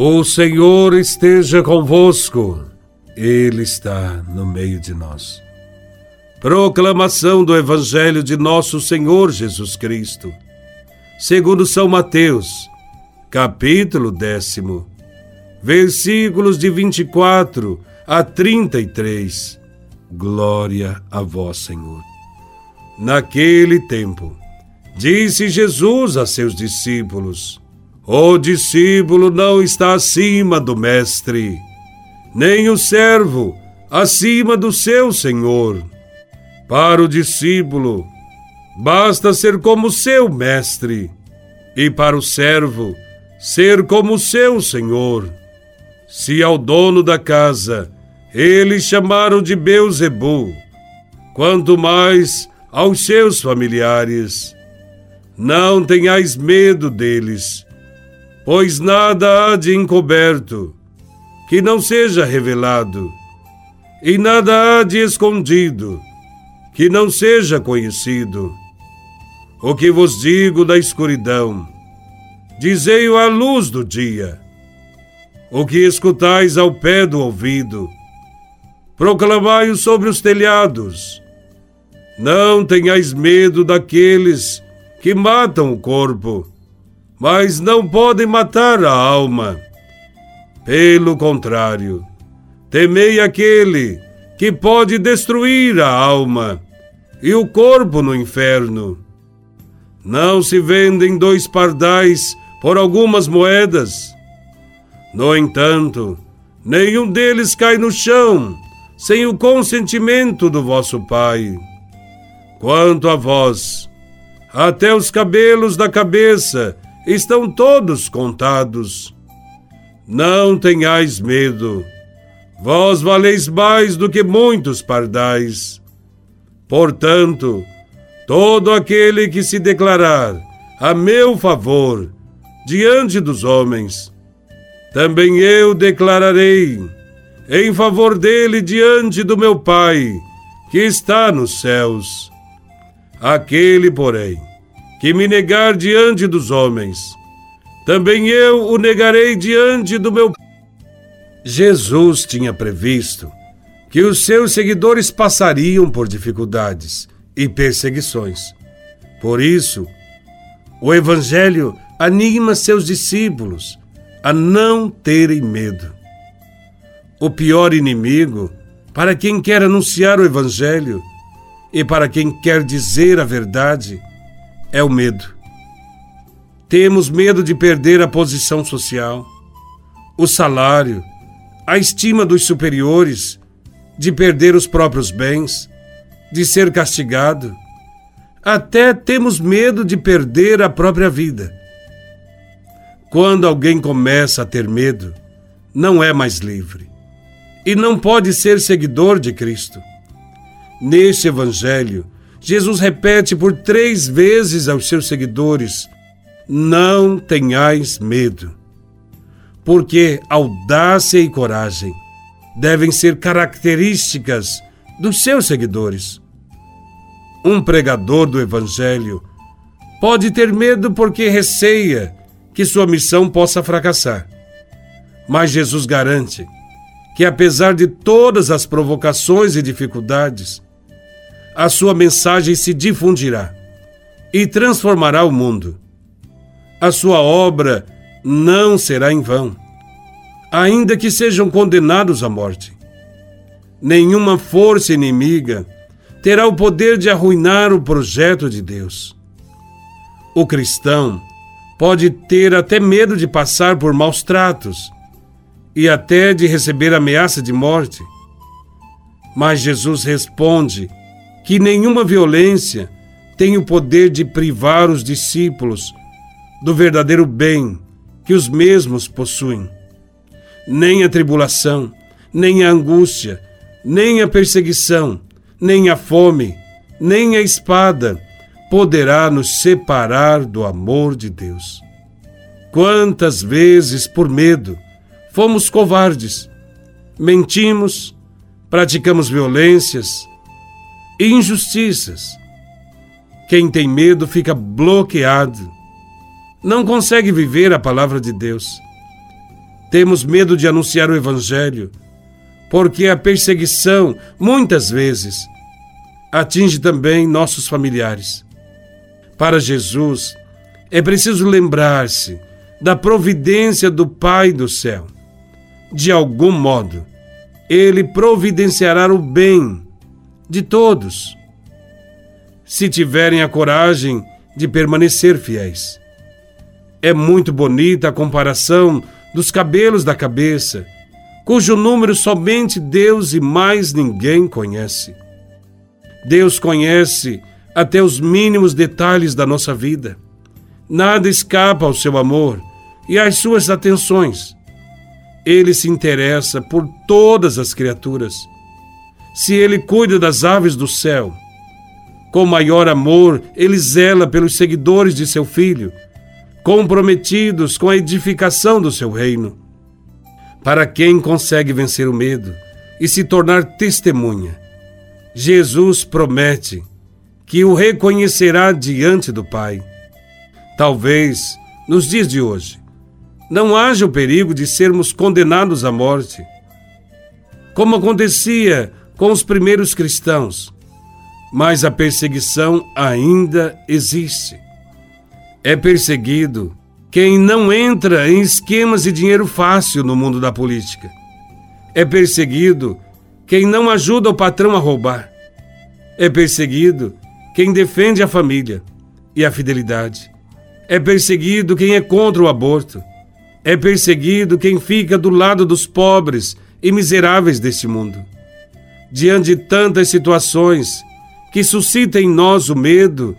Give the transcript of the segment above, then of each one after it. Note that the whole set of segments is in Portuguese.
O Senhor esteja convosco, Ele está no meio de nós. Proclamação do Evangelho de Nosso Senhor Jesus Cristo, segundo São Mateus, capítulo décimo, versículos de 24 a 33. Glória a Vós, Senhor. Naquele tempo, disse Jesus a seus discípulos: o discípulo não está acima do mestre, nem o servo acima do seu senhor. Para o discípulo, basta ser como seu mestre, e para o servo, ser como seu senhor. Se ao dono da casa eles chamaram de Beuzebu, quanto mais aos seus familiares. Não tenhais medo deles pois nada há de encoberto que não seja revelado, e nada há de escondido que não seja conhecido. O que vos digo da escuridão, dizei-o à luz do dia. O que escutais ao pé do ouvido, proclamai-o sobre os telhados. Não tenhais medo daqueles que matam o corpo mas não podem matar a alma. Pelo contrário, temei aquele que pode destruir a alma e o corpo no inferno. Não se vendem dois pardais por algumas moedas. No entanto, nenhum deles cai no chão sem o consentimento do vosso Pai. Quanto a vós, até os cabelos da cabeça estão todos contados. Não tenhais medo, vós valeis mais do que muitos pardais. Portanto, todo aquele que se declarar a meu favor diante dos homens, também eu declararei em favor dele diante do meu Pai, que está nos céus. Aquele, porém, que me negar diante dos homens, também eu o negarei diante do meu. Jesus tinha previsto que os seus seguidores passariam por dificuldades e perseguições. Por isso, o Evangelho anima seus discípulos a não terem medo. O pior inimigo para quem quer anunciar o Evangelho e para quem quer dizer a verdade é o medo. Temos medo de perder a posição social, o salário, a estima dos superiores, de perder os próprios bens, de ser castigado. Até temos medo de perder a própria vida. Quando alguém começa a ter medo, não é mais livre e não pode ser seguidor de Cristo. Neste Evangelho, Jesus repete por três vezes aos seus seguidores: Não tenhais medo. Porque audácia e coragem devem ser características dos seus seguidores. Um pregador do Evangelho pode ter medo porque receia que sua missão possa fracassar. Mas Jesus garante que, apesar de todas as provocações e dificuldades, a sua mensagem se difundirá e transformará o mundo. A sua obra não será em vão, ainda que sejam condenados à morte. Nenhuma força inimiga terá o poder de arruinar o projeto de Deus. O cristão pode ter até medo de passar por maus tratos e até de receber ameaça de morte. Mas Jesus responde que nenhuma violência tem o poder de privar os discípulos do verdadeiro bem que os mesmos possuem. Nem a tribulação, nem a angústia, nem a perseguição, nem a fome, nem a espada poderá nos separar do amor de Deus. Quantas vezes, por medo, fomos covardes, mentimos, praticamos violências, injustiças. Quem tem medo fica bloqueado, não consegue viver a palavra de Deus. Temos medo de anunciar o Evangelho, porque a perseguição, muitas vezes, atinge também nossos familiares. Para Jesus, é preciso lembrar-se da providência do Pai do céu. De algum modo, Ele providenciará o bem de todos, se tiverem a coragem de permanecer fiéis. É muito bonita a comparação dos cabelos da cabeça, cujo número somente Deus e mais ninguém conhece. Deus conhece até os mínimos detalhes da nossa vida. Nada escapa ao seu amor e às suas atenções. Ele se interessa por todas as criaturas. Se ele cuida das aves do céu, com maior amor, ele zela pelos seguidores de seu filho comprometidos com a edificação do seu reino. Para quem consegue vencer o medo e se tornar testemunha, Jesus promete que o reconhecerá diante do Pai. Talvez, nos dias de hoje, não haja o perigo de sermos condenados à morte, como acontecia com os primeiros cristãos, mas a perseguição ainda existe. É perseguido quem não entra em esquemas de dinheiro fácil no mundo da política. É perseguido quem não ajuda o patrão a roubar. É perseguido quem defende a família e a fidelidade. É perseguido quem é contra o aborto. É perseguido quem fica do lado dos pobres e miseráveis deste mundo. Diante de tantas situações que suscitam em nós o medo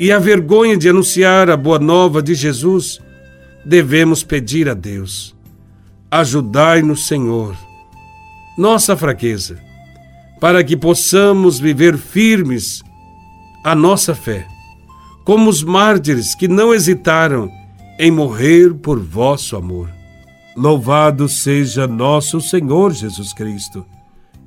e a vergonha de anunciar a boa nova de Jesus, devemos pedir a Deus: ajudai-nos, Senhor, nossa fraqueza, para que possamos viver firmes a nossa fé, como os mártires que não hesitaram em morrer por vosso amor. Louvado seja nosso Senhor Jesus Cristo,